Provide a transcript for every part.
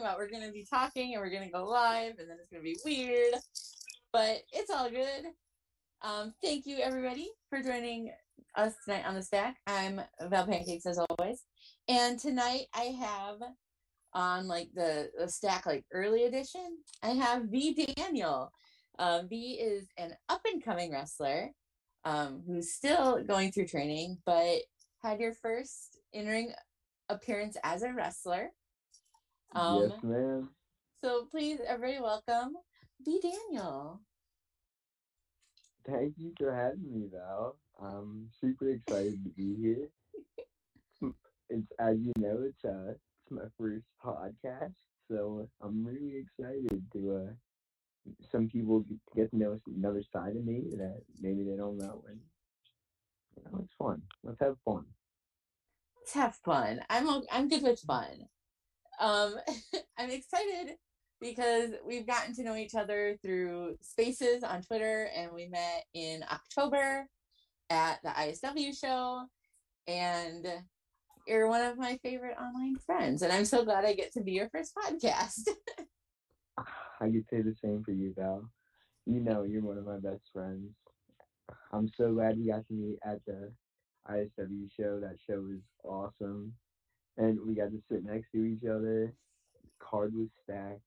talking about. We're gonna be talking and we're gonna go live and then it's gonna be weird. But it's all good. Um, thank you everybody for joining us tonight on the stack. I'm Val Pancakes as always. And tonight I have on like the, the stack like early edition, I have Vi Daniel. Um, Vi is an up and coming wrestler um, who's still going through training, but had your first in-ring appearance as a wrestler. Um, yes, ma'am. So please, everybody, welcome Vi Daniel. Thank you for having me, Val. I'm super excited to be here. It's as you know, it's uh, it's my first podcast, so I'm really excited to uh, some people get to know another side of me that maybe they don't know, and you know, it's fun. Let's have fun. Let's have fun. I'm I'm good with fun. Um, I'm excited because we've gotten to know each other through spaces on Twitter, and we met in October at the ISW show, and you're one of my favorite online friends, and I'm so glad I get to be your first podcast. I could say the same for you, Val. You know, you're one of my best friends. I'm so glad we got to meet at the ISW show. That show was awesome. And we got to sit next to each other. Card was stacked.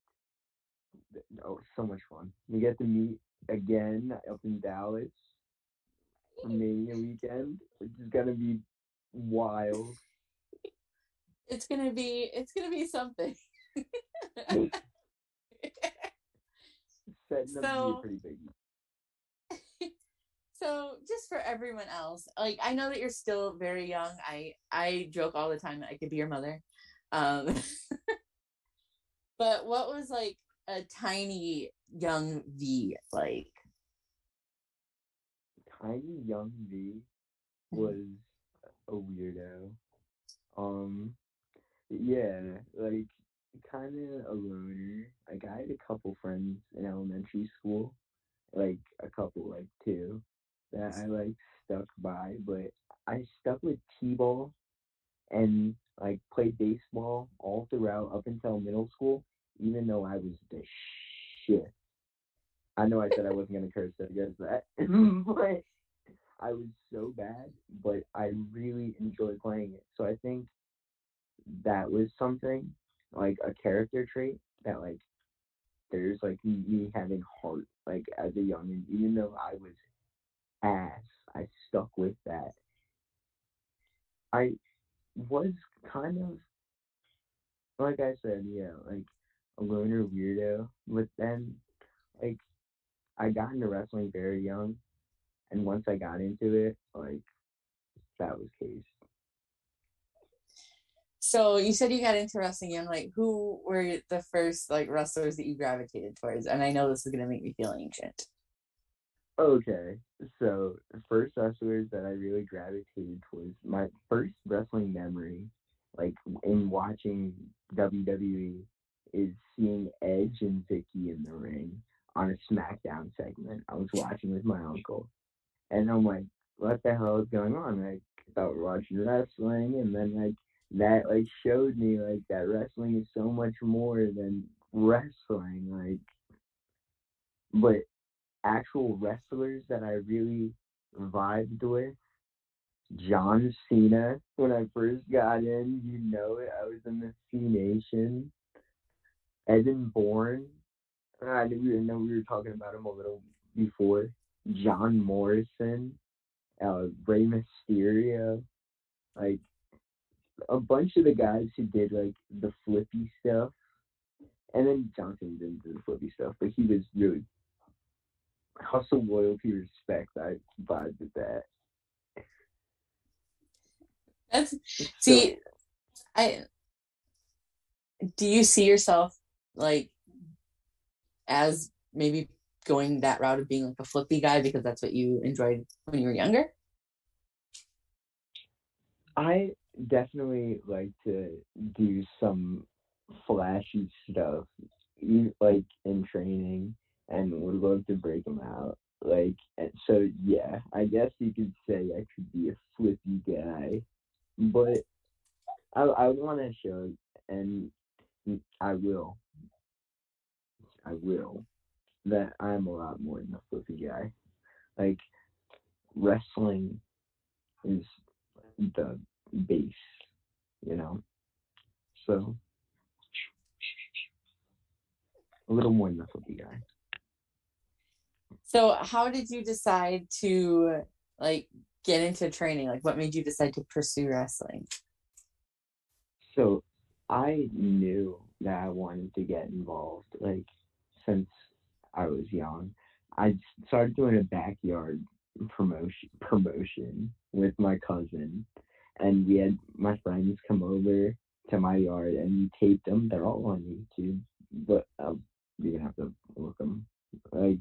Oh, so much fun. We get to meet again up in Dallas for Mania weekend, which is gonna be wild. It's gonna be it's gonna be something. setting so, up to be pretty big. So just for everyone else, like I know that you're still very young. I I joke all the time that I could be your mother. Um, but what was like a tiny young Vi like? Tiny young Vi mm-hmm. was a weirdo. Um, yeah, like kind of a loner. Like I had a couple friends in elementary school, like a couple, like two, that I like stuck by. But I stuck with t-ball and like played baseball all throughout up until middle school, even though I was the shit. I know I said I wasn't gonna curse against that, but I was so bad. But I really enjoyed playing it. So I think that was something like a character trait that like there's like me having heart like as a youngin, even though I was ass, I stuck with that. I was kind of like I said, yeah, like a loner weirdo. But then like I got into wrestling very young and once I got into it, like that was case. So you said you got into wrestling young. Like, who were the first like wrestlers that you gravitated towards? And I know this is gonna make me feel ancient. Okay, so first wrestlers that I really gravitated towards, my first wrestling memory, like in watching WWE, is seeing Edge and Vickie in the ring on a SmackDown segment. I was watching with my uncle, and I'm like, "What the hell is going on?" Like, I thought watching wrestling, and then like that like showed me like that wrestling is so much more than wrestling like but actual wrestlers that I really vibed with John Cena when I first got in you know it I was in the Cenation. Evan Bourne I know we were talking about him a little before. John Morrison uh, Rey Mysterio like a bunch of the guys who did like the flippy stuff, and then John Cena didn't do the flippy stuff, but he was really hustle, loyalty, respect. I vibe with that. That's see, I do you see yourself like as maybe going that route of being like a flippy guy because that's what you enjoyed when you were younger? I definitely like to do some flashy stuff, like in training, and would love to break them out. Like, so yeah, I guess you could say I could be a flippy guy, but I I want to show, and I will. I will. That I'm a lot more than a flippy guy. Like wrestling is the base, you know. So a little more than a flippy guy. So, how did you decide to like get into training? Like, what made you decide to pursue wrestling? So, I knew that I wanted to get involved, like, since I was young. I started doing a backyard promotion promotion with my cousin, and we had my friends come over to my yard and we taped them. They're all on YouTube, but um, you're gonna have to look them. Like,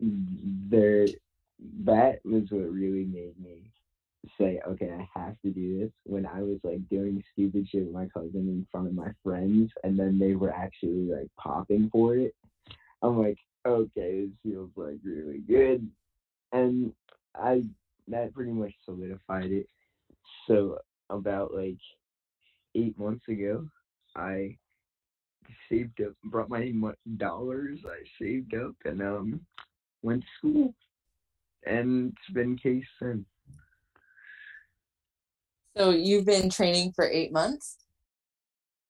there, that was what really made me say, okay, I have to do this. When I was like doing stupid shit with my cousin in front of my friends, and then they were actually like popping for it, I'm like, okay, this feels like really good, and I that pretty much solidified it. So about like eight months ago, I saved up, brought my dollars I saved up, and um went to school, and it's been case since. So you've been training for eight months.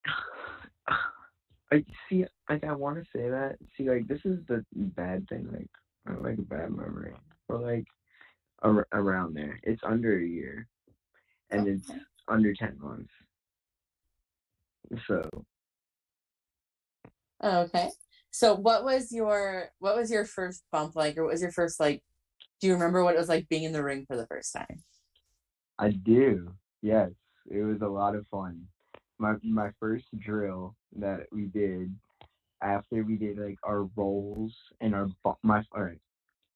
I see. Like I want to say that. See, like this is the bad thing. Like I like a bad memory, but like ar- around there, it's under a year, and okay. it's under ten months. So. Oh, okay. So what was your what was your first bump like, or what was your first like? Do you remember what it was like being in the ring for the first time? I do. Yes, it was a lot of fun. My my first drill that we did after we did like our rolls and our my all right.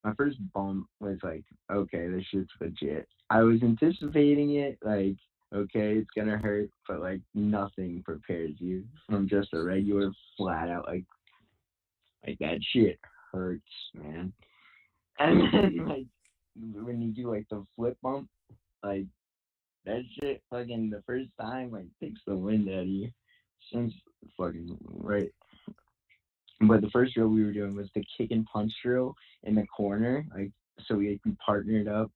My first bump was like, okay, this shit's legit. I was anticipating it, like, okay, it's gonna hurt, but like nothing prepares you from just a regular flat out like like that shit hurts, man. And then mm-hmm. like when you do like the flip bump, like that shit fucking the first time like takes the wind out of you. Since fucking right. But the first drill we were doing was the kick and punch drill in the corner. Like so we, like, we partnered up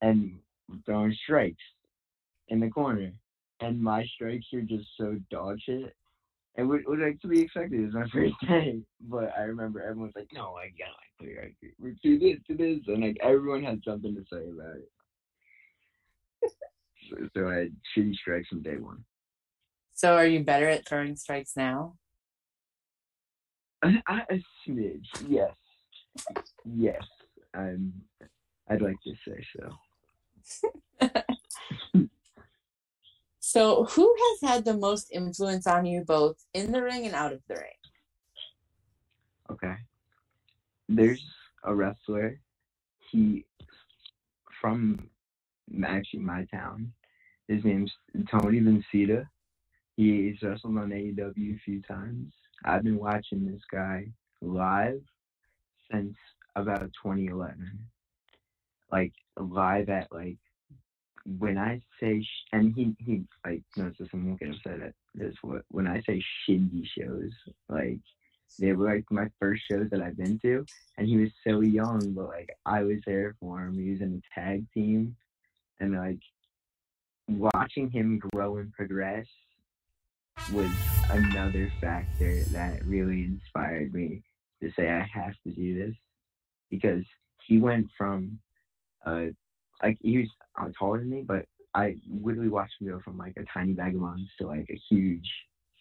and throwing strikes in the corner. And my strikes are just so dog shit. And what, what like to be expected is my first day. But I remember everyone's like, no, I gotta like clear we do this, do this and like everyone had something to say about it. So, so I had shitty strikes from day one. So are you better at throwing strikes now? I, I, a smidge, yes, yes. I'm. I'd like to say so. So, who has had the most influence on you, both in the ring and out of the ring? Okay. There's a wrestler. He from actually my town. His name's Tony Vincita. He's wrestled on AEW a few times. I've been watching this guy live since about 2011. Like live at like when I say sh- and he he like no, so someone won't get upset at this. What when I say shindy shows, like they were like my first shows that I've been to, and he was so young, but like I was there for him. He was in a tag team, and like watching him grow and progress was another factor that really inspired me to say I have to do this because he went from uh like he was uh, taller than me, but I literally watched him go from like a tiny bag of to like a huge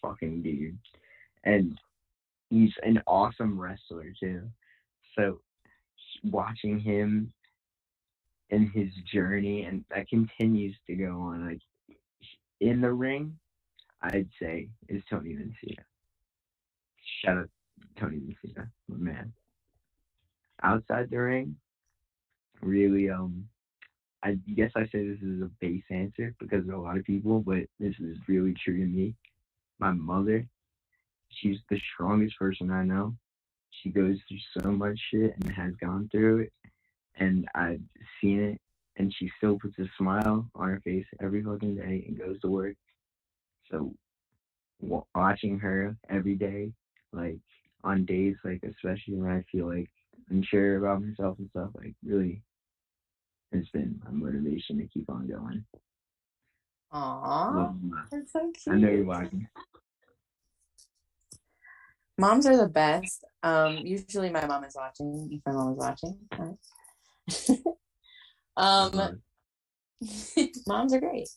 fucking dude, and he's an awesome wrestler too. So watching him and his journey, and that continues to go on. Like in the ring, I'd say is Tony Vincita. Shout out Tony Vincita, my man. Outside the ring, really, um, I guess I say this is a base answer because a lot of people, but this is really true to me. My mother, she's the strongest person I know. She goes through so much shit and has gone through it and I've seen it, and she still puts a smile on her face every fucking day and goes to work So watching her every day, like on days like especially when I feel like unsure about myself and stuff, like really has been my motivation to keep on going. Aww, Love that's so cute. I know you're watching. Moms are the best. Um, usually my mom is watching. If my mom is watching, Hi. um, Uh, moms are great.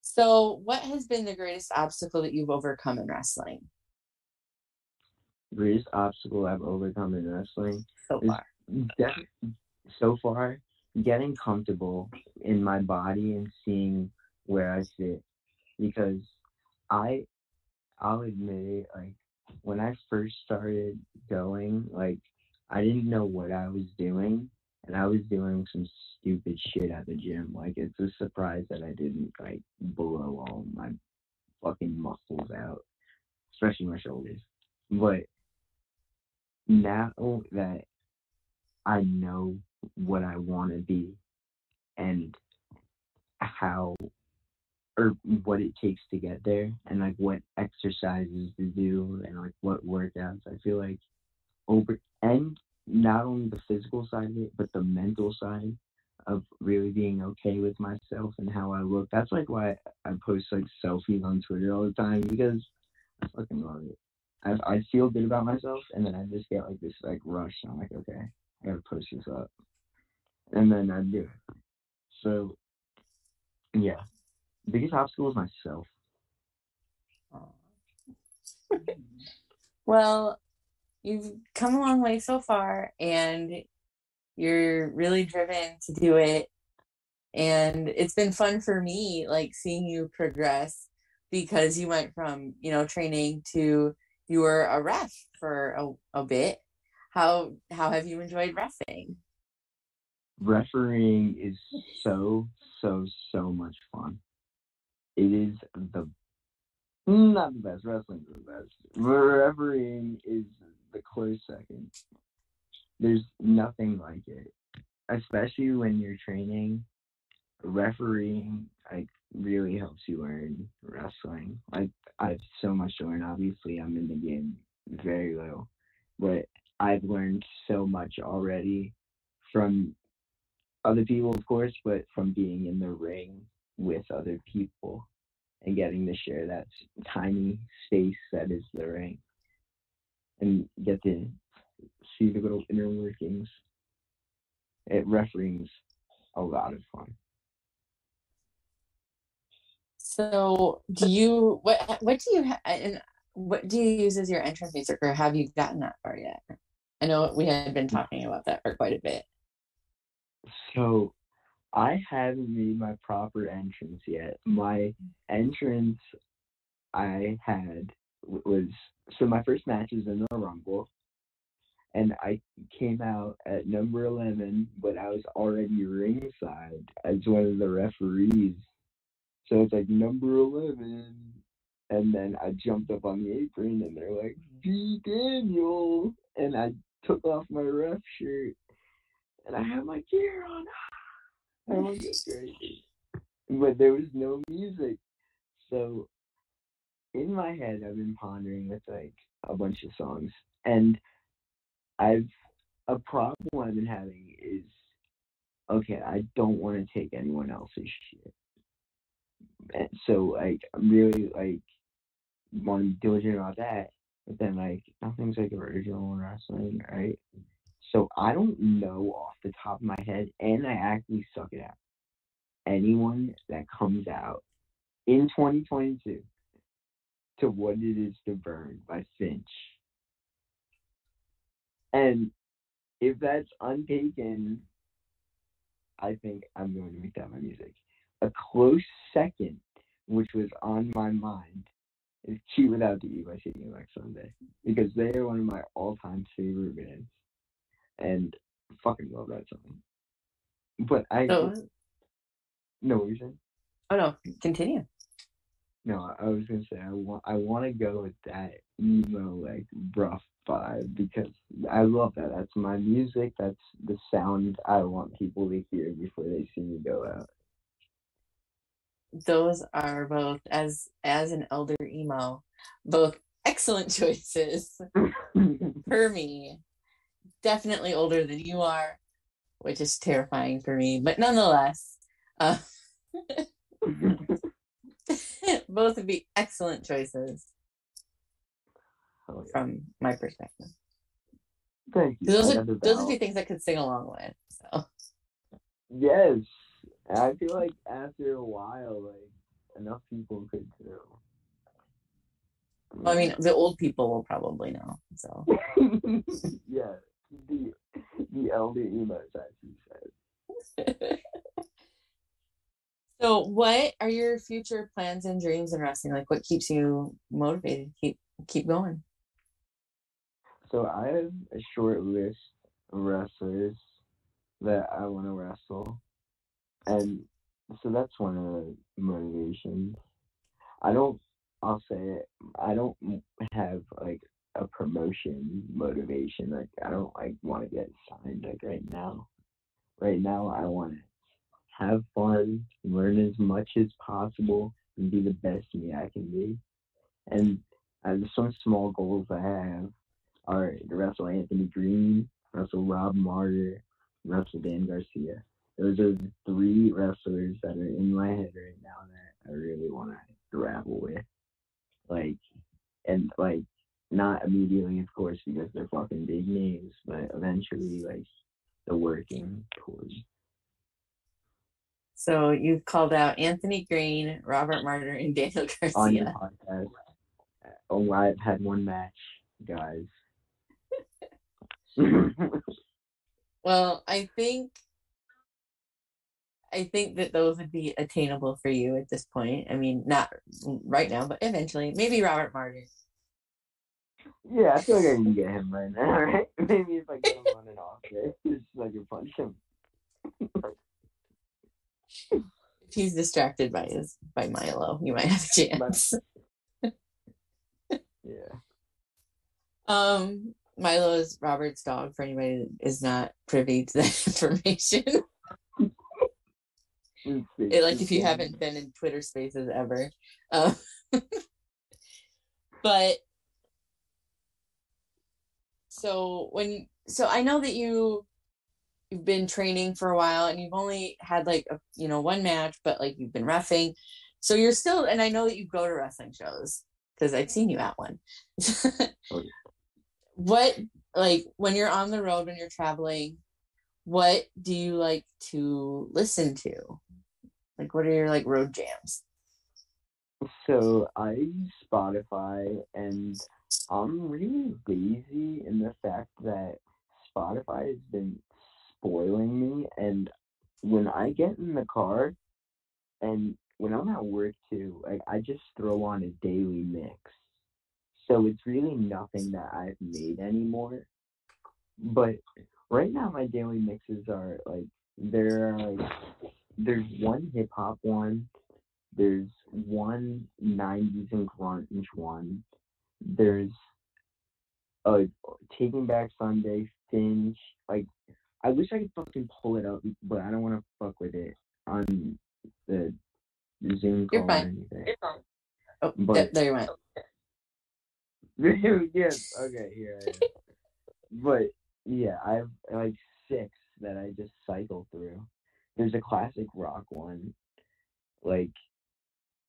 So, what has been the greatest obstacle that you've overcome in wrestling greatest obstacle I've overcome in wrestling so far? def- so far getting comfortable in my body and seeing where I sit. Because I I'll admit it like when I first started going like I didn't know what I was doing and I was doing some stupid shit at the gym. Like it's a surprise that I didn't like blow all my fucking muscles out especially my shoulders. But now that I know what I want to be and how or what it takes to get there and like what exercises to do and like what workouts I feel like over and not only the physical side of it but the mental side of really being okay with myself and how I look. That's like why I post like selfies on Twitter all the time because I fucking love it. I I feel good about myself and then I just get like this like rush. I'm like, okay, I gotta post this up, and then I do it. So, yeah, biggest obstacle is myself. Well, you've come a long way so far, and you're really driven to do it. And it's been fun for me, like seeing you progress because you went from, you know, training to you were a ref for a, a bit. How how have you enjoyed refing? Refereeing is so so so much fun. It is the not the best. Wrestling's the best. Refereeing is the close second. There's nothing like it, especially when you're training. Refereeing like really helps you learn wrestling. Like I have so much to learn. Obviously, I'm in the game very little, but I've learned so much already from other people, of course, but from being in the ring with other people and getting to share that tiny space that is the ring and get to see the little inner workings. It refereeing's a lot of fun. So, do you what what do you and what do you use as your entrance music, or have you gotten that far yet? I know we had been talking about that for quite a bit. So I haven't made my proper entrance yet. My entrance I had was so my first match was in the Rumble, and I came out at number eleven, but I was already ringside as one of the referees. So it's like number eleven, and then I jumped up on the apron, and they're like, "Vi Daniel," and I took off my ref shirt, and I had my gear on. I went crazy. But there was no music. So in my head I've been pondering with like a bunch of songs. And I've a problem I've been having is okay, I don't want to take anyone else's shit. And so like I'm really like want to be diligent about that. But then like nothing's like original in wrestling, right? So I don't know off the top of my head, and I actually suck it out. Anyone that comes out in 2022 to What It Is to Burn by Finch. And if that's untaken, I think I'm going to make that my music. A close second, which was on my mind, is Cute Without the E by Taking Back Sunday. Because they are one of my all time favorite bands. And fucking love that song. But I So, no what you're saying? oh no, continue. No, I I was gonna say I want I want to go with that emo like rough vibe because I love that. That's my music. That's the sound I want people to hear before they see me go out. those are both as as an elder emo, both excellent choices for me. Definitely older than you are, which is terrifying for me, but nonetheless, uh, both would be excellent choices Oh, yeah. from my perspective. Thank you. Those are those bell. be things I could sing along with. So Yes. I feel like after a while, like enough people could too. I mean, the old people will probably know. So yeah, the the elder emos, as you said. So, what are your future plans and dreams in wrestling? Like, what keeps you motivated? Keep keep going. So I have a short list of wrestlers that I want to wrestle, and so that's one of the motivations. I don't. I'll say it. I don't have like a promotion motivation. Like I don't like want to get signed like right now. Right now, I want to have fun, learn as much as possible, and be the best me I can be. And uh, some small goals I have are to wrestle Anthony Green, wrestle Rob Martyr, wrestle Dan Garcia. Those are the three wrestlers that are in my head right now that I really want to grapple with. Like, and like, not immediately, of course, because they're fucking big names, but eventually, like, the working towards. So you've called out Anthony Green, Robert Martyr, and Daniel On your Garcia. podcast. Oh, I've had one match, guys. Well, I think I think that those would be attainable for you at this point. I mean, not right now, but eventually. Maybe Robert Martyr. Yeah, I feel like I can get him right now, right? Maybe if I get him on an off day, just so I can punch him. If he's distracted by his by Milo, you might have a chance. Yeah. Um, Milo is Robert's dog. For anybody that is not privy to that information, It- like if you haven't been in Twitter Spaces ever, um, but so when so I know that you you've been training for a while and you've only had like a you know one match, but like you've been refing, so you're still and I know that you go to wrestling shows because I've seen you at one. Oh, yeah. What like when you're on the road when you're traveling, what do you like to listen to? Like, what are your like road jams? So I use Spotify, and I'm really lazy in the fact that Spotify has been spoiling me. And when I get in the car, and when I'm at work too, like I just throw on a daily mix. So it's really nothing that I've made anymore. But right now, my daily mixes are like there are like there's one hip hop one, there's one 90s and grunge one, there's a Taking Back Sunday, Finch. Like, I wish I could fucking pull it up, but I don't want to fuck with it on the, the Zoom call You're or fine. anything. Oh, But- th- there you went. yes, okay, here I am. But yeah, I have like six that I just cycle through. There's a classic rock one. Like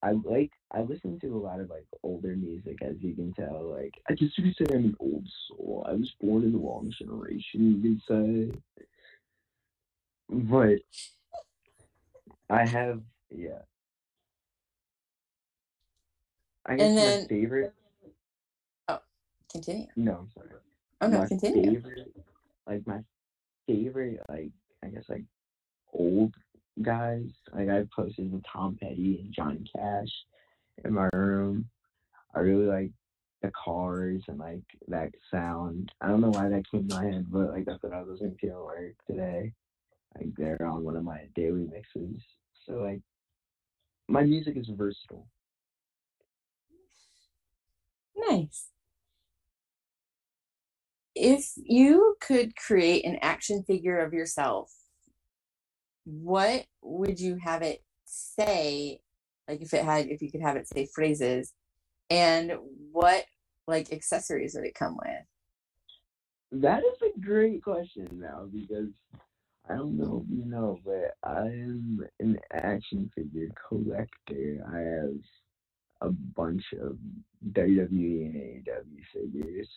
I like I listen to a lot of like older music as you can tell. Like I just you could say I'm an old soul. I was born in the wrong generation, you could say. But I have yeah. I guess And my then- favorite oh, Continue. no, I'm sorry Oh no, my continue. favorite, like my favorite, like I guess like old guys. Like I posters of Tom Petty and Johnny Cash in my room. I really like the Cars and like that sound. I don't know why that came to my head, but like that's what I was listening to work today. Like they're on one of my daily mixes. So like my music is versatile. Nice. If you could create an action figure of yourself, what would you have it say Like if it had, if you could have it say phrases, and what like accessories would it come with? That is a great question now because I don't know if you know, but I'm an action figure collector. I have a bunch of WWE and AEW figures.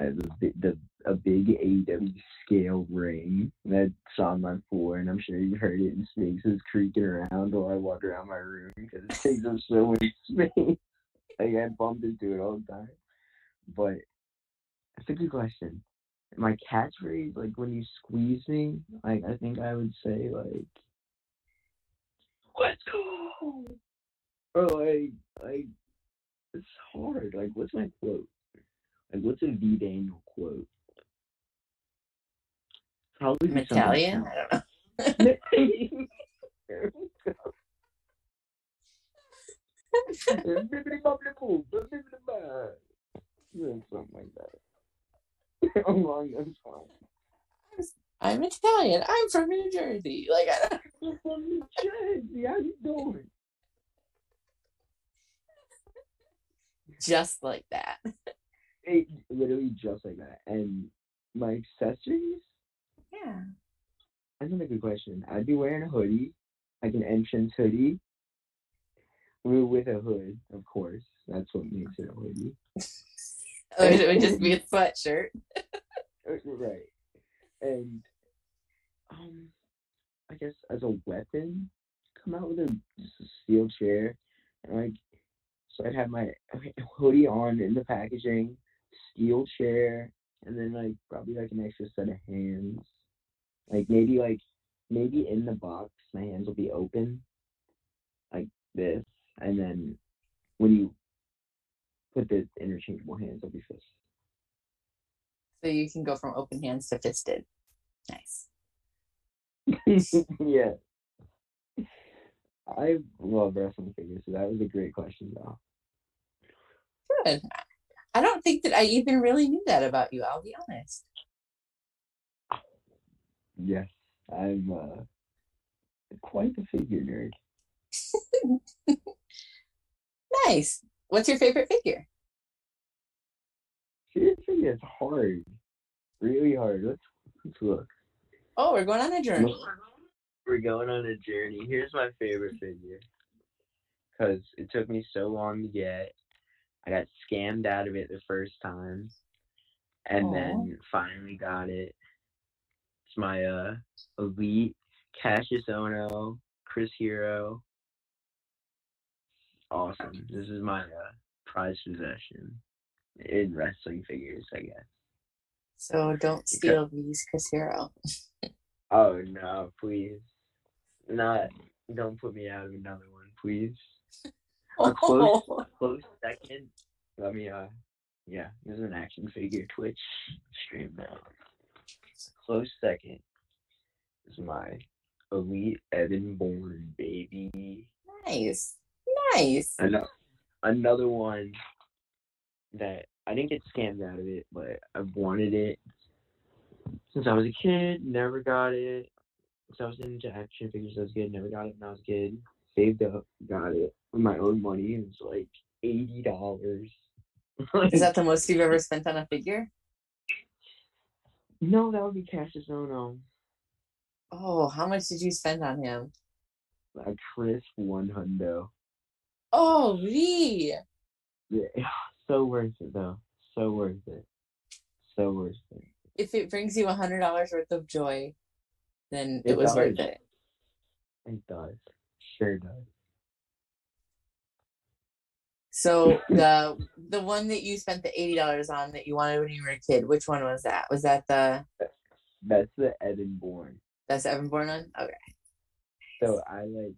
A, bi- the, a big AEW scale ring that's on my floor, and I'm sure you've heard it in spaces creaking around while I walk around my room because it takes up so much space. like I bump into it all the time. But that's a good question. My catchphrase, like when you squeeze me, like I think I would say like, "Let's go," or like, like it's hard. Like, what's my quote? Like, what's a Vi Daniel quote? Probably Italian? I don't know. There we go. Bibbidi bobbidi boo, bibbidi boo. Yeah, Something like that. Along those lines. I'm Italian. I'm from New Jersey. Like I don't You're from New Jersey. How you doing? just like that. It, literally just like that. And my accessories? Yeah. That's another good question. I'd be wearing a hoodie, like an entrance hoodie, with a hood, of course. That's what makes it a hoodie. Or it would just be a sweatshirt. Uh, Right. And um I guess as a weapon, come out with a just a steel chair and like so I'd have my hoodie on in the packaging, steel chair, and then like probably like an extra set of hands. Like maybe like maybe in the box my hands will be open like this and then when you put the interchangeable hands they'll be fist. So you can go from open hands to fisted. Nice. yeah. I love wrestling figures, so that was a great question though. Good. I don't think that I even really knew that about you, I'll be honest. Yes, I'm uh quite the figure nerd. Nice. What's your favorite figure? Seriously, it's hard. Really hard. Let's let's look. Oh, we're going on a journey. We're going on a journey. Here's my favorite figure. Cause it took me so long to get. I got scammed out of it the first time. And Aw. then finally got it. It's my uh elite Kassius Ohno, Chris Hero. Awesome. This is my uh, prized possession in wrestling figures, I guess. So don't steal these, Chris Hero. Oh no, please. Not don't put me out of another one, please. A close, Oh, close second. Let me uh yeah, this is an action figure Twitch stream now. Close second is my elite Evan Bourne baby. nice. Nice. Another another one that I didn't get scammed out of it, but I've wanted it since I was a kid. Never got it. Since I was into action figures, I was good. Never got it when I was a kid. Saved up, got it with my own money. It was like eighty dollars. Is that the most you've ever spent on a figure? no? That would be Kassius Ohno. Oh, how much did you spend on him? A crisp one hundo. Oh, Vi. Yeah, so worth it though. So worth it. So worth it. If it brings you a hundred dollars worth of joy, then it, It was worth it. It does. Sure does. So the the one that you spent the eighty dollars on that you wanted when you were a kid, which one was that? Was that the That's the Evan Bourne. that's the Evan Bourne one? Okay. So I like,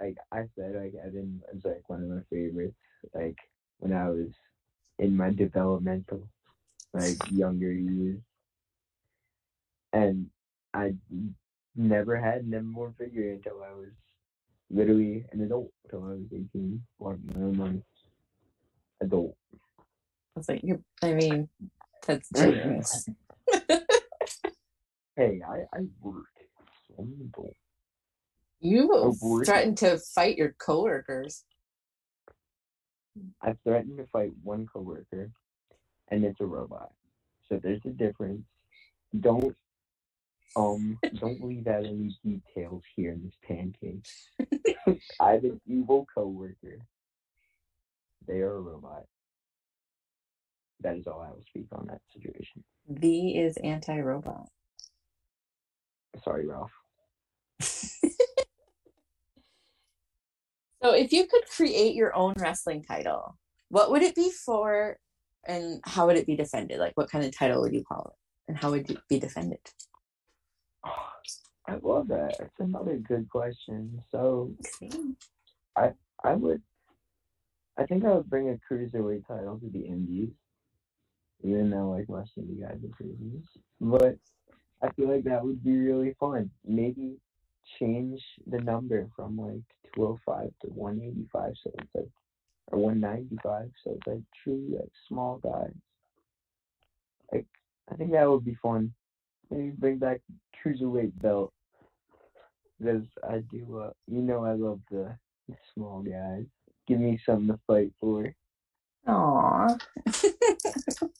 like I said, like Evan was like one of my favorites. Like when I was in my developmental, like younger years, and I never had an Evan Bourne figure until I was literally an adult. Until I was eighteen, or my own money. Adult. I was like, you I mean, that's generous. Hey, I I work. I'm an adult. You threatened to fight your coworkers. I threatened to fight one coworker, and it's a robot. So there's a difference. Don't um don't leave out any details here in this pancake. I have an evil coworker. They are a robot. That is all I will speak on that situation. Vi is anti-robot. Sorry, Ralph. So if you could create your own wrestling title, what would it be for and how would it be defended? Like what kind of title would you call it? And how would it be defended? I love that. That's another good question. So I I would I think I would bring a cruiserweight title to the indies. Even though like most of the guys are cruisers. But I feel like that would be really fun. Maybe change the number from like two oh five to one eighty five so it's like or one ninety five so it's like truly like small guys. Like I think that would be fun. Maybe bring back cruiserweight belt. Because I do uh you know I love the the small guys. Give me something to fight for. Aww.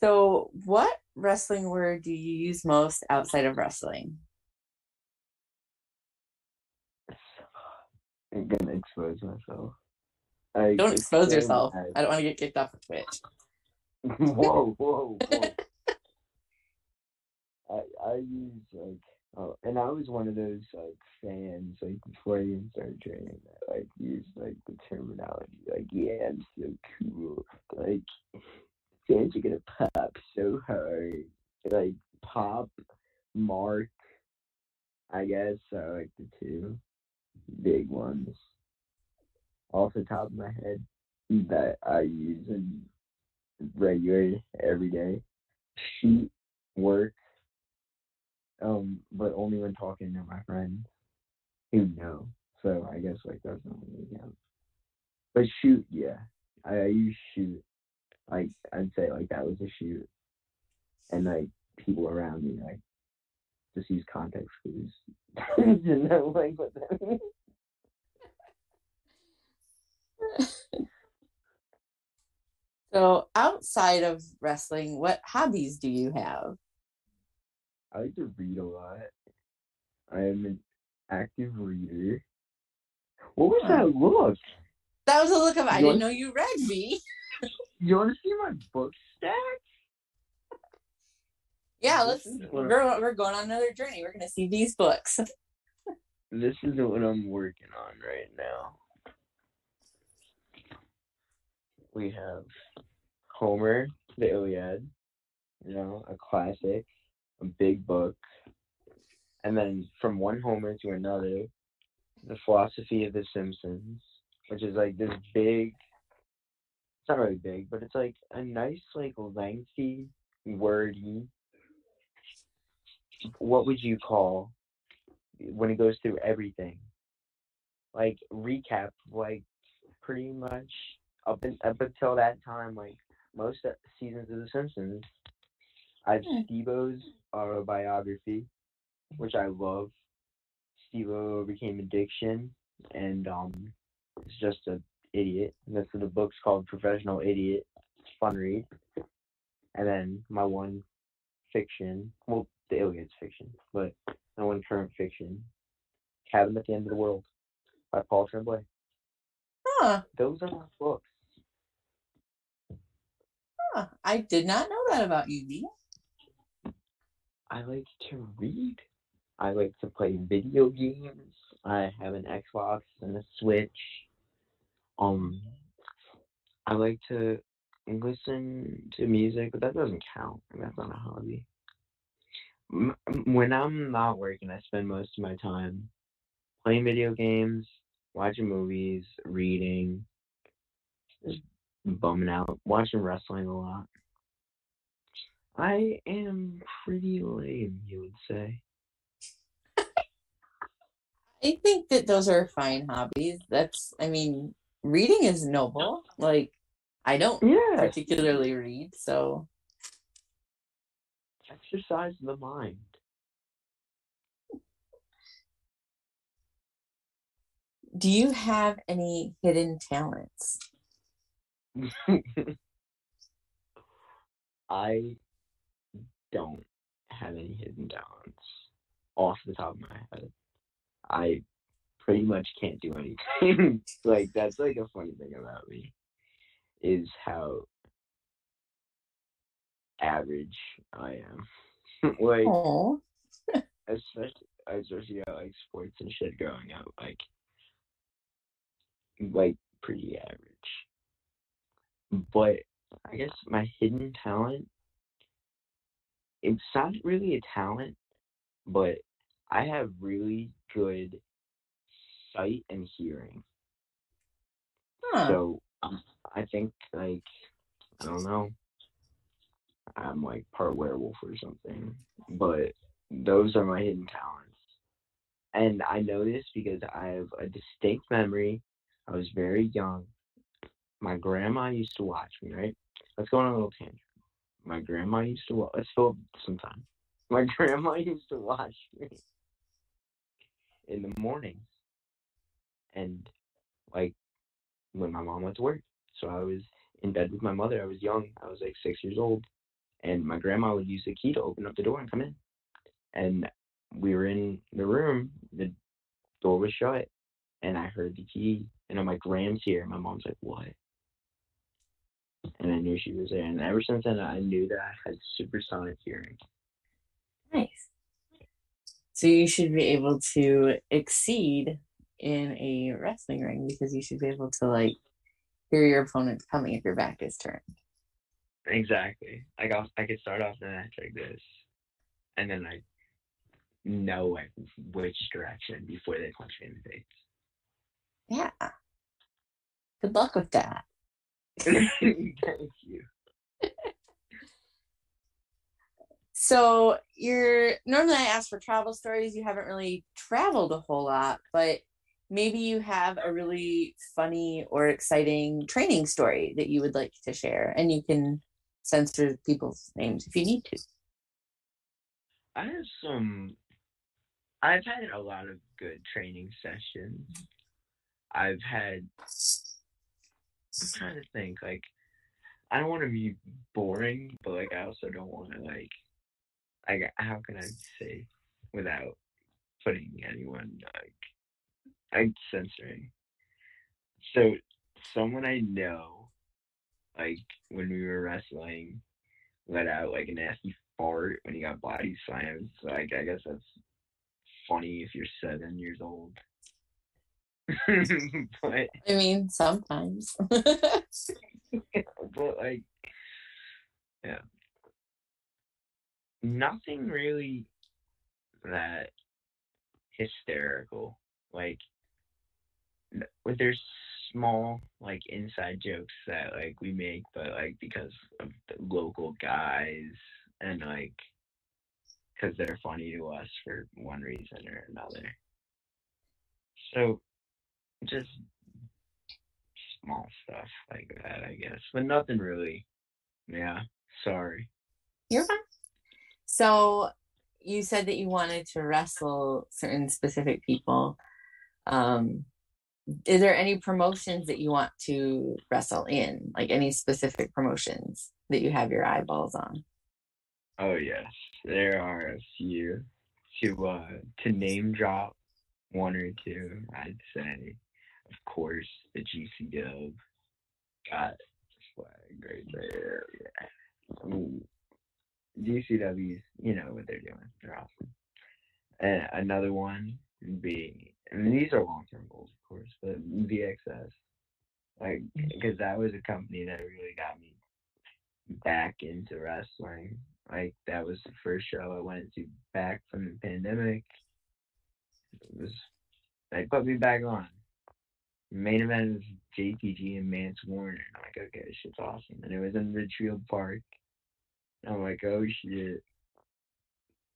so what wrestling word do you use most outside of wrestling? I'm gonna expose myself. I Don't expose yourself. I don't want to get kicked off of Twitch. whoa, whoa, whoa. I I use like oh, and I was one of those like fans like before I even started training that like used like the terminology like yeah I'm so cool. Like fans are gonna pop so hard. Like pop mark I guess are like the two big ones off the top of my head that I use in regular every day. Shoot, work, um, but only when talking to my friends who know. So I guess like that's not really count. But shoot, yeah, I, I use shoot. Like I'd say like that was a shoot, and like people around me like just use context clues to know like what that means. So outside of wrestling, what hobbies do you have? I like to read a lot. I am an active reader. What was that look? That was a look of I You didn't know you read me. You want to see my book stack? Yeah, let's we're, we're going on another journey. We're gonna see these books. This is what I'm working on right now. We have Homer, the Iliad, you know, a classic, a big book. And then from one Homer to another, the philosophy of the Simpsons, which is like this big it's not really big, but it's like a nice, like lengthy, wordy what would you call when it goes through everything? Like recap, like pretty much up in, up until that time, like most seasons of The Simpsons. I have Hmm. Steve-O's autobiography, which I love. Steve-O overcame addiction, and um, is just a idiot. And what the book's called, Professional Idiot. It's fun read. And then my one fiction, well, the Iliad's fiction, but my one current fiction, Cabin at the End of the World by Paul Tremblay. Huh, Those are my books. I did not know that about you, I like to read. I like to play video games. I have an Xbox and a Switch. Um, I like to listen to music, but that doesn't count. That's not a hobby. When I'm not working, I spend most of my time playing video games, watching movies, reading, just bumming out, watching wrestling a lot. I am pretty lame, you would say. I think that those are fine hobbies. That's, I mean, reading is noble. Like, I don't yeah. particularly read, so. Exercise the mind. Do you have any hidden talents? I don't have any hidden talents off the top of my head. I pretty much can't do anything. like that's like a funny thing about me is how average I am. like Oh, especially especially at like sports and shit growing up, like like pretty average. But I guess my hidden talent it's not really a talent, but I have really good sight and hearing. huh. So um, I think like I don't know. I'm like part werewolf or something. But those are my hidden talents. And I know this because I have a distinct memory. I was very young. My grandma used to watch me, right? Let's go on a little tangent. My grandma used to watch let's fill up some time. My grandma used to watch me in the mornings. And like when my mom went to work. So I was in bed with my mother. I was young. I was like six years old. And my grandma would use the key to open up the door and come in. And we were in the room. The door was shut. And I heard the key. And I'm like, Graham's here. My mom's like, what? And I knew she was there. And ever since then, I knew that I had supersonic hearing. Nice. So you should be able to exceed in a wrestling ring because you should be able to like hear your opponent coming if your back is turned. Exactly. I, I could start off the match like this, and then I know like which direction before they punch me in the face. Yeah. Good luck with that. Thank you. So you're normally I ask for travel stories. You haven't really traveled a whole lot, but maybe you have a really funny or exciting training story that you would like to share, and you can censor people's names if you need to. I have some. I've had a lot of good training sessions. I've had. I'm trying to think. Like, I don't want to be boring, but like, I also don't want to like. Like, how can I say without putting anyone like, like censoring? So, someone I know, like when we were wrestling, let out like a nasty fart when he got body slammed. So like, I guess that's funny if you're seven years old. but I mean, sometimes. but like, yeah, nothing really that hysterical. Like, with there's small like inside jokes that like we make, but like because of the local guys and like because they're funny to us for one reason or another. So, just small stuff like that, I guess, but nothing really. Yeah, sorry. You're fine. So you said that you wanted to wrestle certain specific people. Um, is there any promotions that you want to wrestle in? Like any specific promotions that you have your eyeballs on? Oh yes, there are a few. To uh to name drop one or two, I'd say, of course, the GCW got flag right there. Yeah. I mean, GCW's, you know what they're doing. They're awesome. And another one would be, I mean, these are long term goals, of course, but VXS. Like, mm. because that was a company that really got me back into wrestling. Like, that was the first show I went to back from the pandemic. It was, they put me back on. Main event is JTG and Mance Warner. I'm like, okay, this shit's awesome. And it was in Ridgefield Park. I'm like, oh shit.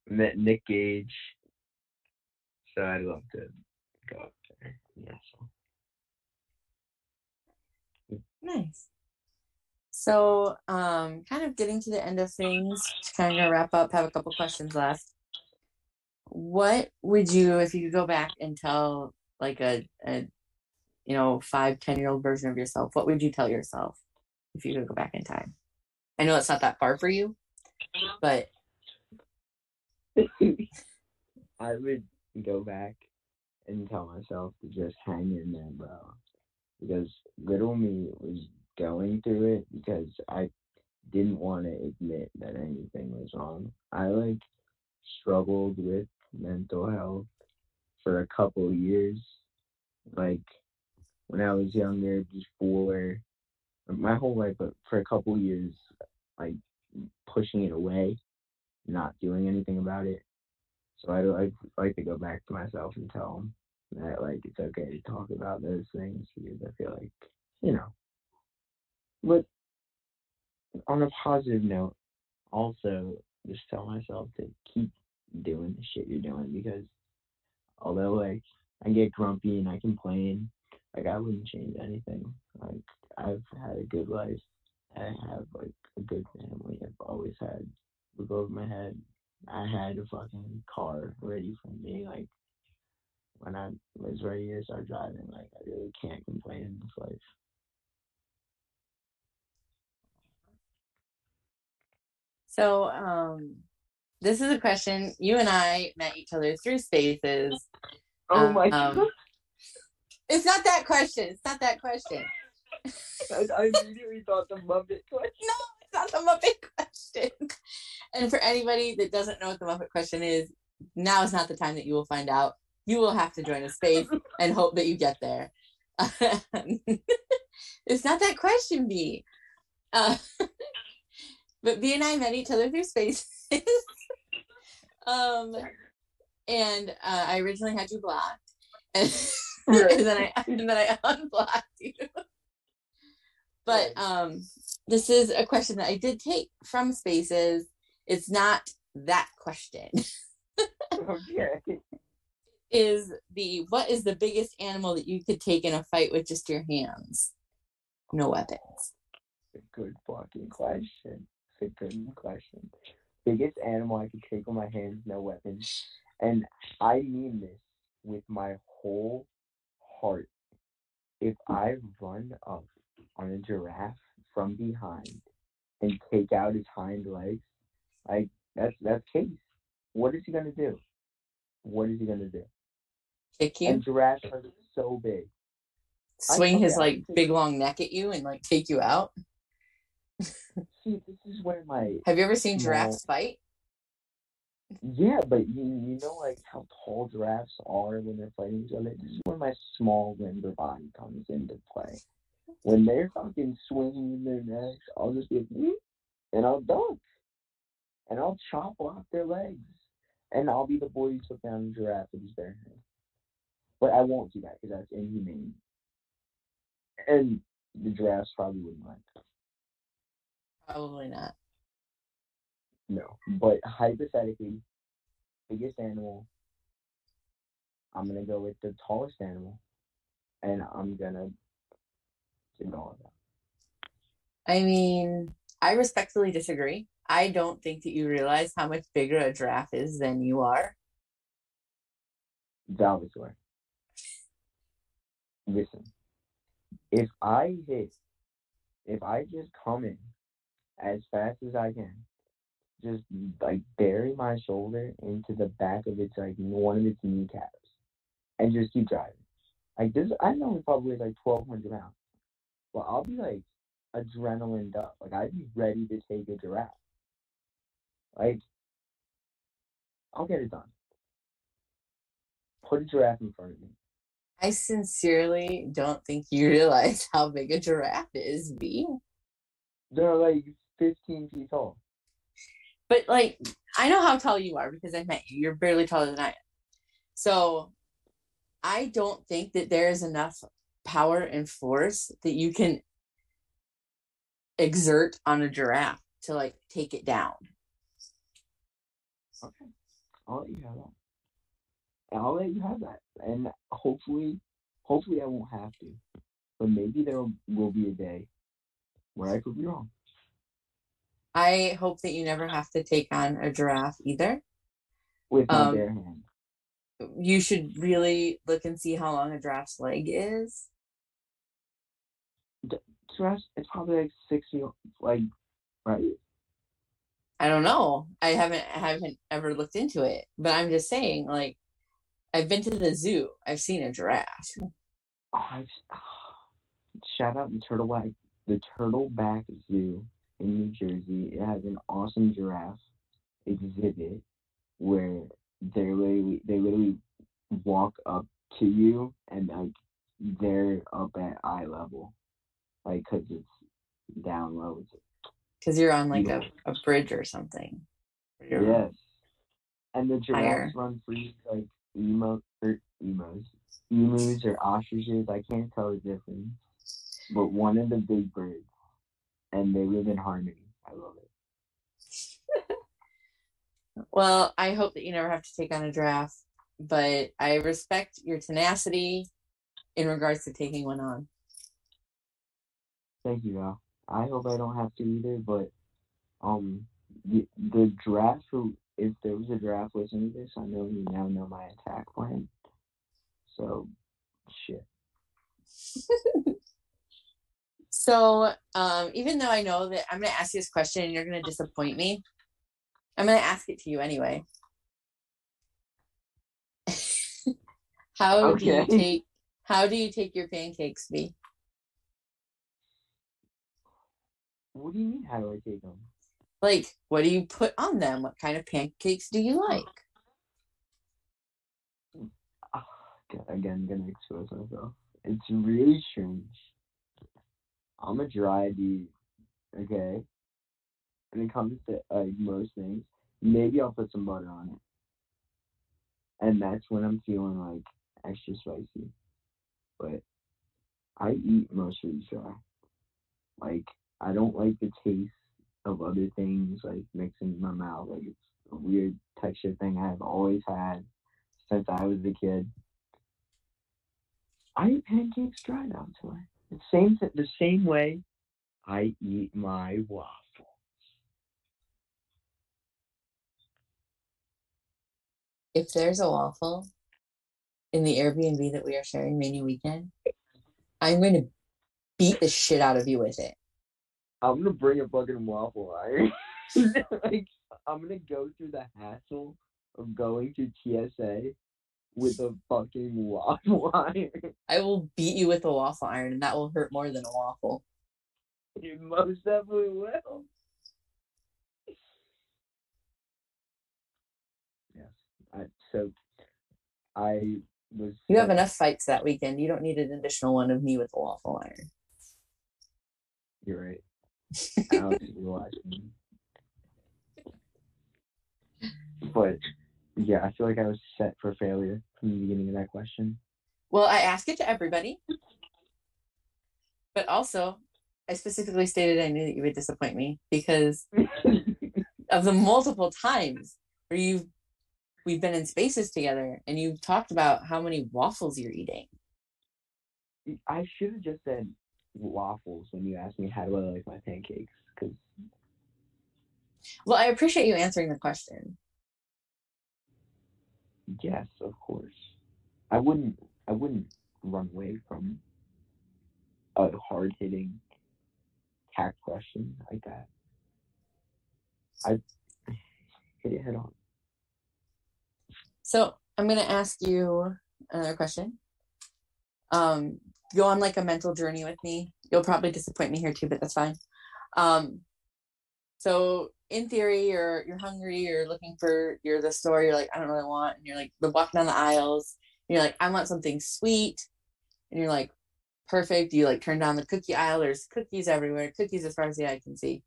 Met Nick Gage. So I'd love to go up there. Yeah, so. Nice. So, um, kind of getting to the end of things, to kind of wrap up, have a couple questions left. What would you, if you could go back and tell like a, a you know, five, ten year old version of yourself, what would you tell yourself if you could go back in time? I know it's not that far for you, but I would go back and tell myself to just hang in there, bro. Because little me was going through it because I didn't want to admit that anything was wrong. I like struggled with mental health for a couple years. Like when I was younger, before my whole life, but for a couple years, like pushing it away, not doing anything about it. So I like like to go back to myself and tell them that like it's okay to talk about those things because I feel like you know. But on a positive note, also just tell myself to keep doing the shit you're doing because although like I get grumpy and I complain, like I wouldn't change anything. Like I've had a good life. I have like a good family. I've always had roof over my head. I had a fucking car ready for me. Like when I was ready to start driving, like I really can't complain in this life. So, um, this is a question. You and I met each other through spaces. Oh my Um, god! It's not that question. It's not that question. I, immediately thought the Muppet question. No, it's not the Muppet question. And for anybody that doesn't know what the Muppet question is, now is not the time that you will find out. You will have to join a space and hope that you get there. it's not that question, Vi. Uh, but Vi and I met each other through spaces. um, and uh, I originally had you blocked, and, and then I and then I unblocked you. But um, this is a question that I did take from Spaces. It's not that question. Okay. Is the what is the biggest animal that you could take in a fight with just your hands? No weapons. a good fucking question. It's a good question. Biggest animal I could take with my hands, no weapons. And I mean this with my whole heart. If I run up on a giraffe from behind and take out his hind legs, like that's that's case. What is he gonna do? What is he gonna do? Kick you, And giraffes are so big. swing his like big long neck at you and like take you out. See, this is where my Have you ever seen No. giraffes fight? Yeah, but you you know like how tall giraffes are when they're fighting each other. This is where my small limber body comes into play. When they're fucking swinging their necks, I'll just be like, "Whoop," and I'll dunk, and I'll chop off their legs, and I'll be the boy who took down a giraffe with his bare hands. But I won't do that because that's inhumane, and the giraffes probably wouldn't like. Probably not. No, but hypothetically, biggest animal. I'm gonna go with the tallest animal, and I'm gonna with that. I mean, I respectfully disagree. I don't think that you realize how much bigger a giraffe is than you are. Valvasor. Listen, if I hit, if I just come in as fast as I can, just like bury my shoulder into the back of its like one of its kneecaps, and just keep driving. Like this, I know it probably like twelve hundred pounds, but I'll be like adrenaline up. Like I'd be ready to take a giraffe. Like I'll get it done. Put a giraffe in front of me. I sincerely don't think you realize how big a giraffe is, Vi. They're like 15 feet tall. But like, I know how tall you are because I met you. You're barely taller than I am. So I don't think that there is enough power and force that you can exert on a giraffe to like take it down. Okay. I'll let you have that. And I'll let you have that. And hopefully, hopefully I won't have to. But maybe there will be a day where I could be wrong. I hope that you never have to take on a giraffe either. With my Um, bare hand. You should really look and see how long a giraffe's leg is Giraffes, it's probably like sixty, like right. I don't know. I haven't I haven't ever looked into it, but I'm just saying, like, I've been to the zoo. I've seen a giraffe. Oh, I've, oh, shout out the Turtleback, the Turtleback Zoo in New Jersey. It has an awesome giraffe exhibit where they literally they literally walk up to you and like they're up at eye level, like because it's down low. Because you're on like a, Yeah. a bridge or something. You're- yes, and the giraffes Higher. run free like emo or emos, emus or ostriches. I can't tell the difference, but one of the big birds, and they live in harmony. I love it. Well, I hope that you never have to take on a draft, but I respect your tenacity in regards to taking one on. Thank you. I hope I don't have to either, but um, the, the giraffe who, if there was a draft listening to this, I know you now know my attack plan. So, shit. So, um, even though I know that I'm going to ask you this question and you're going to disappoint me, I'm going to ask it to you anyway. how do you take how do you take your pancakes, Vi? What do you mean? How do I take them? Like, what do you put on them? What kind of pancakes do you like? Again, gonna expose myself. It's really strange. I'm a dry dude, okay? When it comes to like most things, maybe I'll put some butter on it, and that's when I'm feeling like extra spicy. But I eat most foods dry. Like I don't like the taste of other things like mixing in my mouth. Like it's a weird texture thing I've always had since I was a kid. I eat pancakes dry now, the same th- the same way I eat my waffles. If there's a waffle in the Airbnb that we are sharing many weekend, I'm going to beat the shit out of you with it. I'm gonna bring a fucking waffle iron. like I'm gonna go through the hassle of going to TSA with a fucking waffle iron. I will beat you with a waffle iron, and that will hurt more than a waffle. You most definitely will. Yes. I, so I was. You have set- enough fights that weekend. You don't need an additional one of me with a waffle iron. You're right. Alex is watching. But yeah, I feel like I was set for failure from the beginning of that question. Well, I ask it to everybody, but also I specifically stated I knew that you would disappoint me because of the multiple times where you've we've been in spaces together and you've talked about how many waffles you're eating. I should have just said waffles when you asked me how do I like my pancakes because Well, I appreciate you answering the question. Yes, of course, I wouldn't I wouldn't run away from a hard hitting tack question like that. I hit it head on. So I'm gonna ask you another question. Um, go on like a mental journey with me. You'll probably disappoint me here too, but that's fine. Um, so in theory, you're you're hungry, you're looking for you're the store, you're like, I don't really want, and you're like the walking down the aisles, and you're like, I want something sweet, and you're like, perfect. You like turn down the cookie aisle, there's cookies everywhere, cookies as far as the eye can see.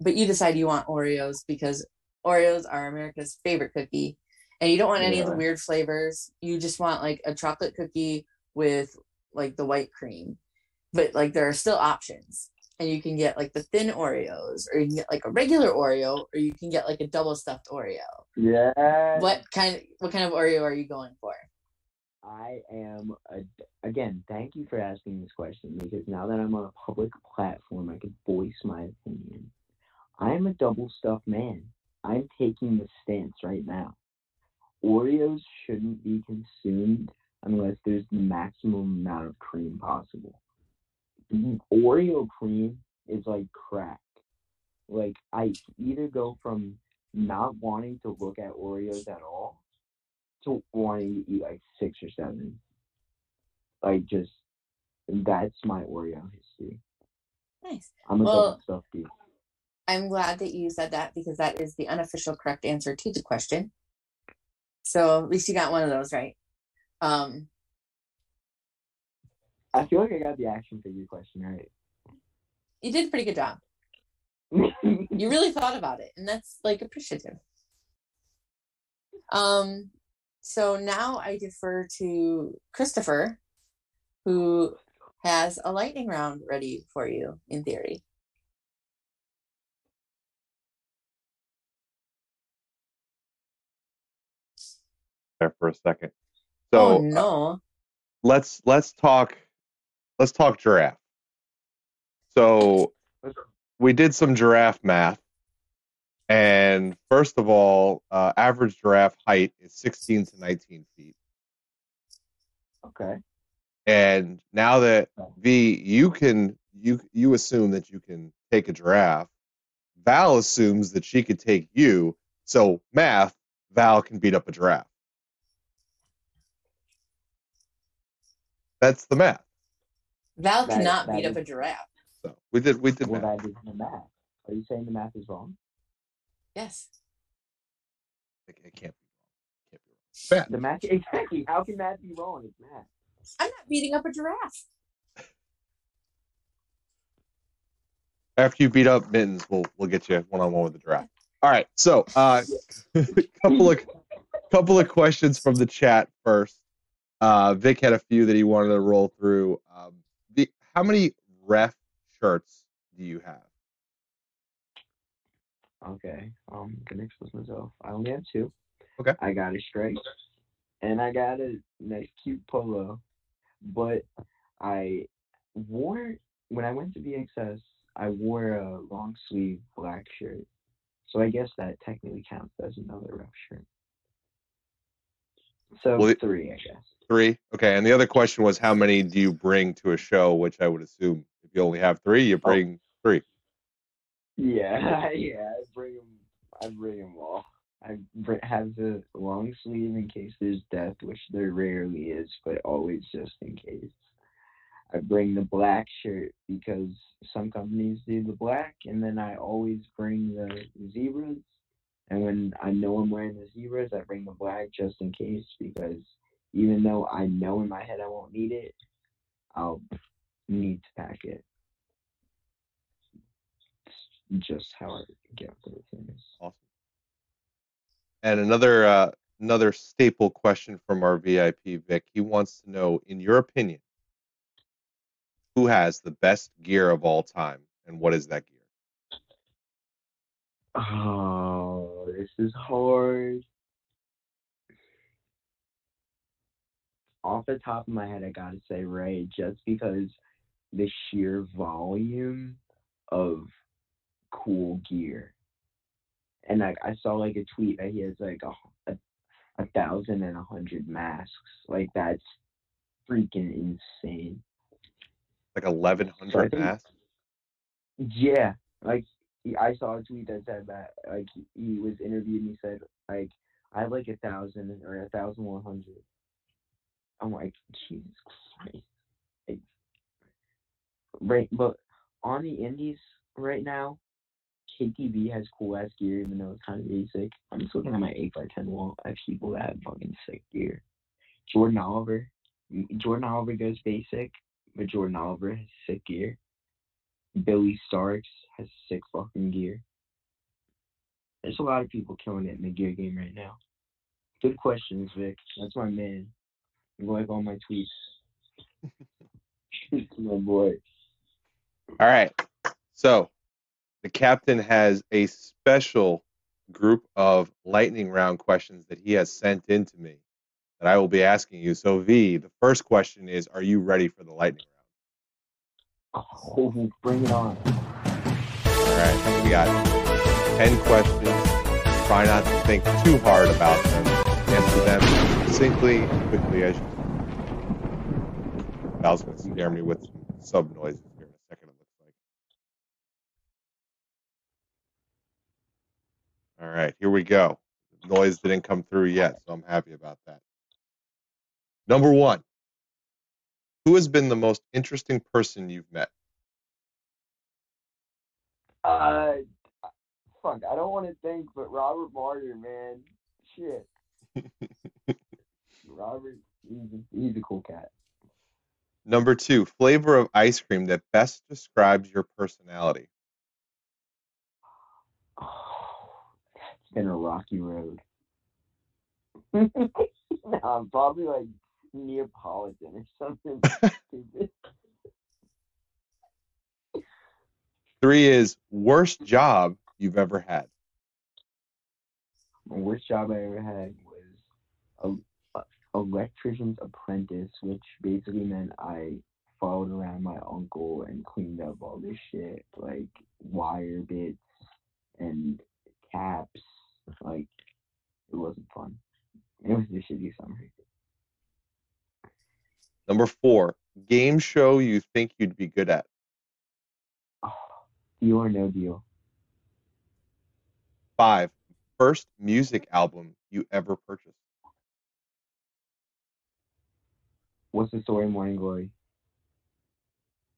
But you decide you want Oreos because Oreos are America's favorite cookie and you don't want any of the weird flavors. You just want like a chocolate cookie with like the white cream. But like there are still options. And you can get like the thin Oreos, or you can get like a regular Oreo, or you can get like a double stuffed Oreo. Yeah. What kind what kind of Oreo are you going for? I am a, again. Thank you for asking this question because now that I'm on a public platform, I can voice my opinion. I am a double stuffed man. I'm taking the stance right now. Oreos shouldn't be consumed unless there's the maximum amount of cream possible. Oreo cream is like crack. Like I either go from not wanting to look at Oreos at all to wanting to eat like six or seven. Like just that's my Oreo history. Nice. I'm a Well- stuffed dude. I'm glad that you said that because that is the unofficial correct answer to the question. So at least you got one of those right. Um, I feel like I got the action figure question right. you did a pretty good job. You really thought about it, and that's like appreciative. Um, so now I defer to Christopher, who has a lightning round ready for you in theory. there for a second. So oh no. let's let's talk let's talk giraffe. So we did some giraffe math, and first of all, uh, average giraffe height is 16 to 19 feet. okay. And now that Vi, you can you you assume that you can take a giraffe. Val assumes that she could take you. So math, Val can beat up a giraffe. That's the math. Val That- cannot that beat up a giraffe. So we did we did Well, math. that is the math. Are you saying the math is wrong? Yes. It, it can't be wrong. It Can't be wrong. Math. The math exactly. How can math be wrong? It's math. I'm not beating up a giraffe. After you beat up Mittens, we'll we'll get you one on one with the giraffe. All right. So uh, couple of couple of questions from the chat first. Uh, Vic had a few that he wanted to roll through. Um, the, how many ref shirts do you have? Okay. Um, gonna expose myself. I only have two. Okay. I got a straight, and I got a nice cute polo, but I wore when I went to VXS. I wore a long sleeve black shirt, so I guess that technically counts as another ref shirt. So Well, three, I guess. Three. Okay. And the other question was how many do you bring to a show? Which I would assume if you only have three, you oh. bring three. Yeah, yeah. I bring them. I bring them all. I have the long sleeve in case there's death, which there rarely is, but always just in case. I bring the black shirt because some companies do the black, and then I always bring the zebras. And when I know I'm wearing the zebras, I bring the black just in case because even though I know in my head I won't need it, I'll need to pack it. It's just how I get through things. Awesome. And another uh, another staple question from our VIP Vic. He wants to know, in your opinion, who has the best gear of all time, and what is that gear? Oh, this is hard. Off the top of my head, I gotta say Rey, just because the sheer volume of cool gear. And like I saw like a tweet that he has like a, a, a thousand and a hundred masks. Like that's freaking insane. Like eleven hundred So I hundred think- masks. Yeah, like he, I saw a tweet that said that like he, he was interviewed and he said like I have like a thousand or a thousand one hundred. I'm like Jesus Christ. Right, but on the indies right now, KTV has cool ass gear even though it's kind of basic. I'm just looking at my eight x ten wall. I have people that have fucking sick gear. Jordan Oliver, Jordan Oliver goes basic, but Jordan Oliver has sick gear. Billie Starkz has sick fucking gear. There's a lot of people killing it in the gear game right now. Good questions, Vic. That's my man. Like all my tweets. my boy. All right. So the captain has a special group of lightning round questions that he has sent in to me that I will be asking you. So Vi, the first question is, are you ready for the lightning round? Oh, bring it on. All right. We got 10 questions. Try not to think too hard about them answer them succinctly and quickly as you can. Val's going to scare me with some sub noises here in a second, it looks like. All right, here we go. The noise didn't come through yet, so I'm happy about that. Number one, who has been the most interesting person you've met? Uh, fuck, I don't want to think, but Robert Martyr, man, shit, Robert, he's a, he's a cool cat. Number two, flavor of ice cream that best describes your personality. Oh, it's been a rocky road. no, I'm probably like Neapolitan or something stupid. Three is worst job you've ever had. Worst job I ever had a, a uh, electrician's apprentice, which basically meant I followed around my uncle and cleaned up all this shit, like wire bits and caps. Like it wasn't fun. It was a shitty summer. Number four, game show you think you'd be good at. Oh, deal or no deal. Five, first music album you ever purchased. What's the story, Morning Glory?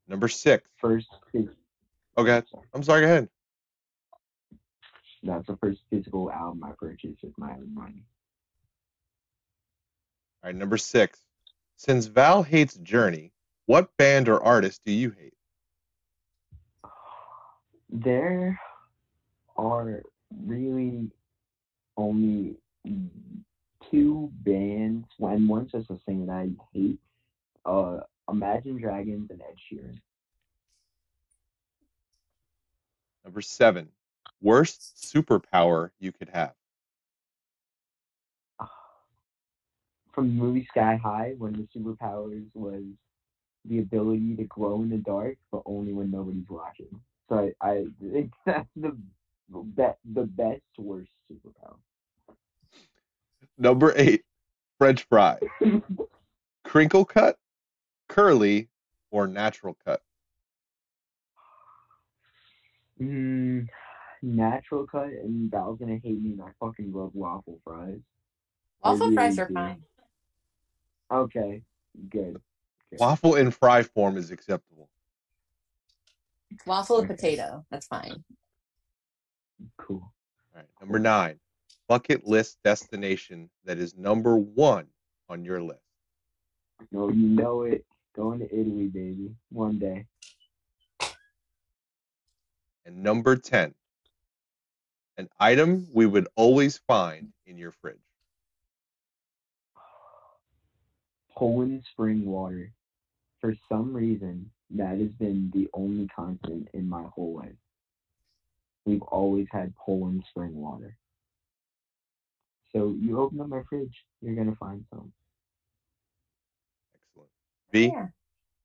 Number six, First, okay, oh, sorry, I'm sorry, go ahead. that's the first physical album I purchased with my own money. All right, number six, since Val hates Journey, what band or artist do you hate? There are really only two bands, and one's just a singer that I hate. Uh, Imagine Dragons and Ed Sheeran. Number seven, worst superpower you could have. From the movie Sky High, one of the superpowers was the ability to glow in the dark, but only when nobody's watching. So I, I think that's the be- the best worst superpower. Number eight, French fry. Crinkle cut, curly, or natural cut. Mm, natural cut, and Val's gonna hate me. and I fucking love waffle fries. I Waffle fries are do. fine. Okay, good. good. Waffle in fry form is acceptable. Waffle Okay. potato. That's fine. Cool. All right, number nine, bucket list destination that is number one on your list. No, you know it. Going to Italy, baby. One day. And number 10, an item we would always find in your fridge. Poland spring water. For some reason, that has been the only constant in my whole life. We've always had Poland spring water. So you open up my fridge, you're gonna find some. Excellent. Vi, Yeah.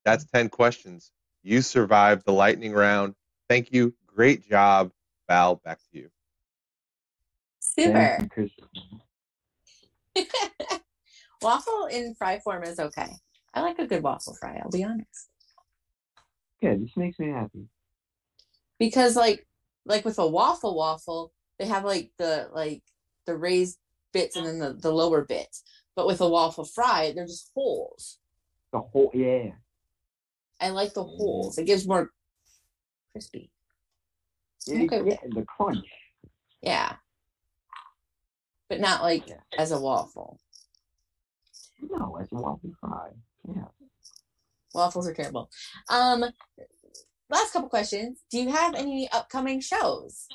that's 10 questions. You survived the lightning round. Thank you. Great job. Val, back to you. Super. Thank you, waffle in fry form is okay. I like a good waffle fry, I'll be honest. Yeah, this makes me happy. Because like like with a waffle waffle, they have like the like the raised bits and then the, the lower bits. But with a waffle fry, they're just holes. The whole yeah. I like the holes. It gives more crispy. Yeah, Okay. yeah, the crunch. Yeah. But not like Yeah. as a waffle. No, it's a waffle fry. Yeah. Waffles are terrible. Um last couple questions. Do you have any upcoming shows?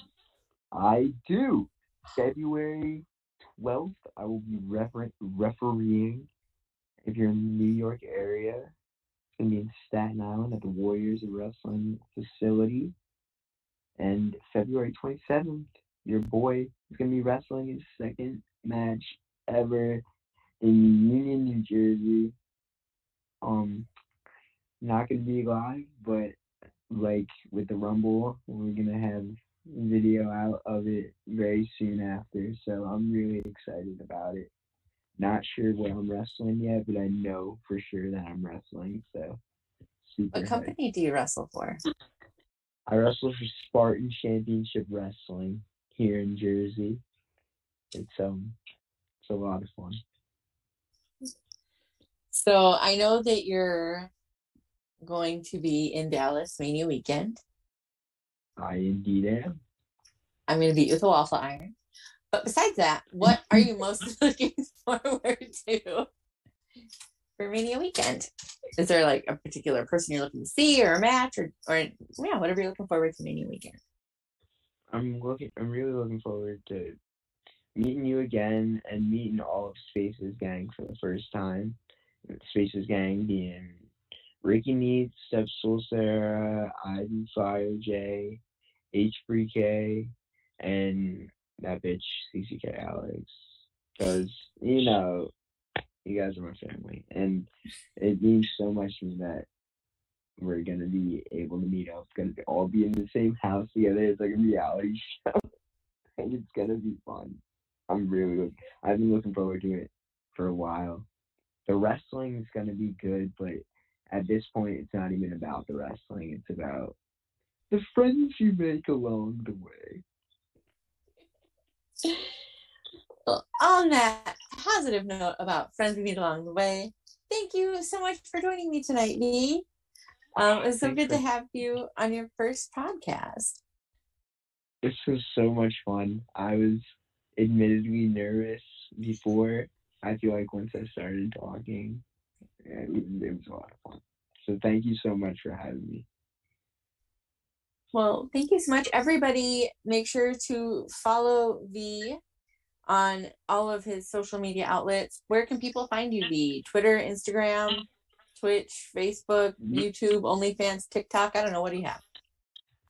I do. February 12th, I will be refer- refereeing. If you're in the New York area, it's going to be in Staten Island at the Warriors Wrestling Facility. And February 27th, your boy is going to be wrestling his second match ever in Union, New Jersey. Um, not going to be live, but like with the Rumble, we're gonna have video out of it very soon after. So I'm really excited about it. Not sure what I'm wrestling yet, but I know for sure that I'm wrestling. So. What hyped. company do you wrestle for? I wrestle for Spartan Championship Wrestling. here in Jersey. It's um it's a lot of fun. So I know that you're going to be in Dallas Mania weekend. I indeed am. I'm going to beat you with a waffle iron. But besides that, what are you most looking forward to for Mania weekend? Is there like a particular person you're looking to see or a match or, or yeah, whatever you're looking forward to Mania weekend? I'm looking I'm really looking forward to meeting you again and meeting all of Spaces Gang for the first time. Spaces Gang being Ricky Needs, Steph Sarah, Ivy Fire J, H Free K, and that bitch CCK Alex. Because, you know, you guys are my family. And it means so much to me that we're gonna be able to meet up, gonna all be in the same house together. It's like a reality show. and it's gonna be fun. I'm really I've been looking forward to it for a while. The wrestling is gonna be good, but at this point it's not even about the wrestling, it's about the friends you make along the way. Well, on that positive note about friends we meet along the way, thank you so much for joining me tonight, Vi. Um, it was so good to have you on your first podcast. This was so much fun. I was admittedly nervous before. I feel like once I started talking, it was, it was a lot of fun. So thank you so much for having me. Well, thank you so much. Everybody, make sure to follow Vi on all of his social media outlets. Where can people find you, Vi? Twitter, Instagram, Twitch, Facebook. YouTube, OnlyFans, TikTok. I don't know. What do you have?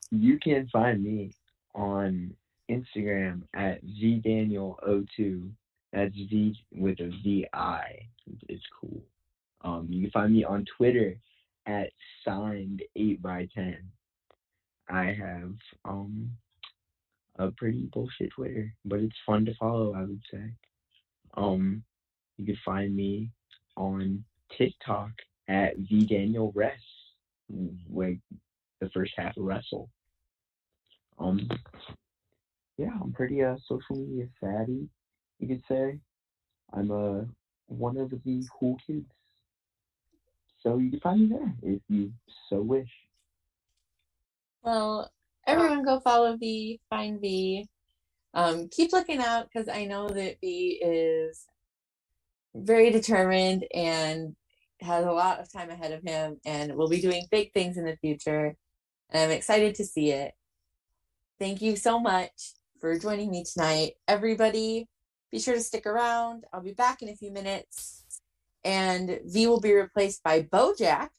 You can find me on Instagram at vidaniel02. That's Vi with a V I. It's cool. Um, you can find me on Twitter at signed eight by ten. I have um a pretty bullshit Twitter, but it's fun to follow. I would say. Um, you can find me on TikTok at vdanielres, like the first half of wrestle. Um, yeah, I'm pretty uh social media savvy, you could say. I'm uh one of the cool kids. So you can find me there if you so wish. Well, everyone go follow Vi, find Vi. Um, keep looking out because I know that Vi is very determined and has a lot of time ahead of him and will be doing big things in the future. And I'm excited to see it. Thank you so much for joining me tonight. Everybody, be sure to stick around. I'll be back in a few minutes. And Vi will be replaced by Bojack.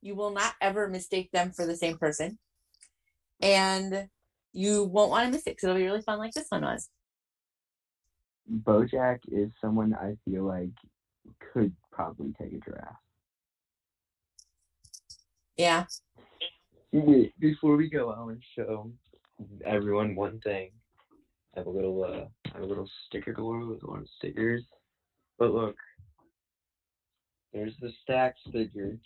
You will not ever mistake them for the same person and you won't want to miss it because it'll be really fun like this one was. Bojack is someone I feel like could probably take a draft. Yeah. Wait, before we go, I want to show everyone one thing. I have a little uh I have a little sticker door with one of stickers. But look. There's the stacks figure.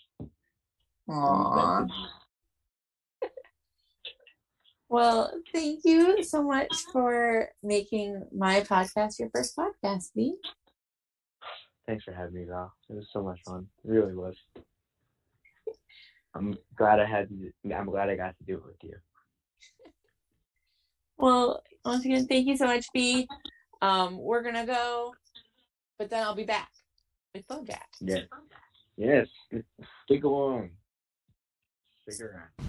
Aww. Well, thank you so much for making my podcast your first podcast, Vi. Thanks for having me, Val. It was so much fun. It really was. I'm glad I had I'm glad I got to do it with you. Well, once again, thank you so much, Vi. Um, we're gonna go, but then I'll be back. Yes. Yes. Stick along. Stick around.